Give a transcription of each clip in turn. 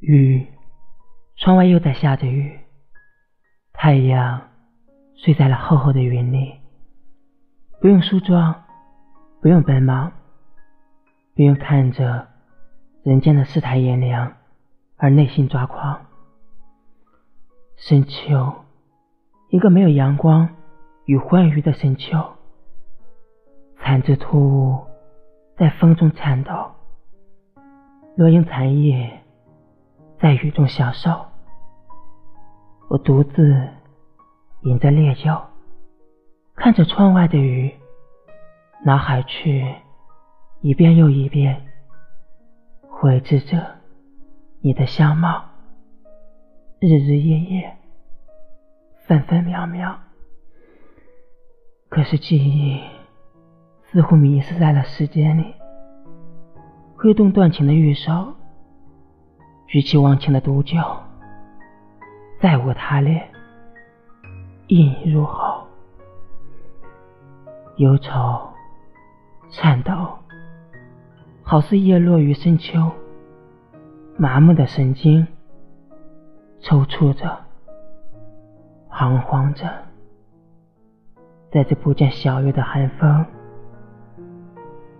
雨，窗外又在下着雨。太阳睡在了厚厚的云里。不用梳妆，不用奔忙，不用看着人间的世态炎凉而内心抓狂。深秋，一个没有阳光与欢愉的深秋。残枝突兀在风中颤抖，落英残叶在雨中享受。我独自饮着烈酒，看着窗外的雨，脑海却一遍又一遍绘制着你的相貌，日日夜夜，分分秒秒。可是记忆似乎迷失在了时间里，挥动断情的玉手，举起忘情的毒酒。再无他恋，一你入喉，忧愁颤抖，好似叶落于深秋。麻木的神经抽搐着，彷徨着，在这不见小月的寒风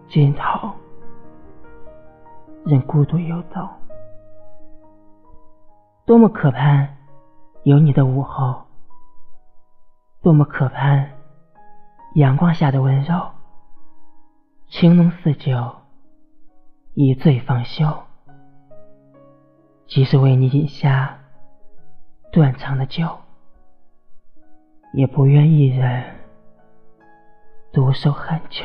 尽头，任孤独游走，多么可盼！有你的午后，多么可盼！阳光下的温柔，情浓似酒，一醉方休。即使为你饮下断肠的酒，也不愿一人独守寒秋。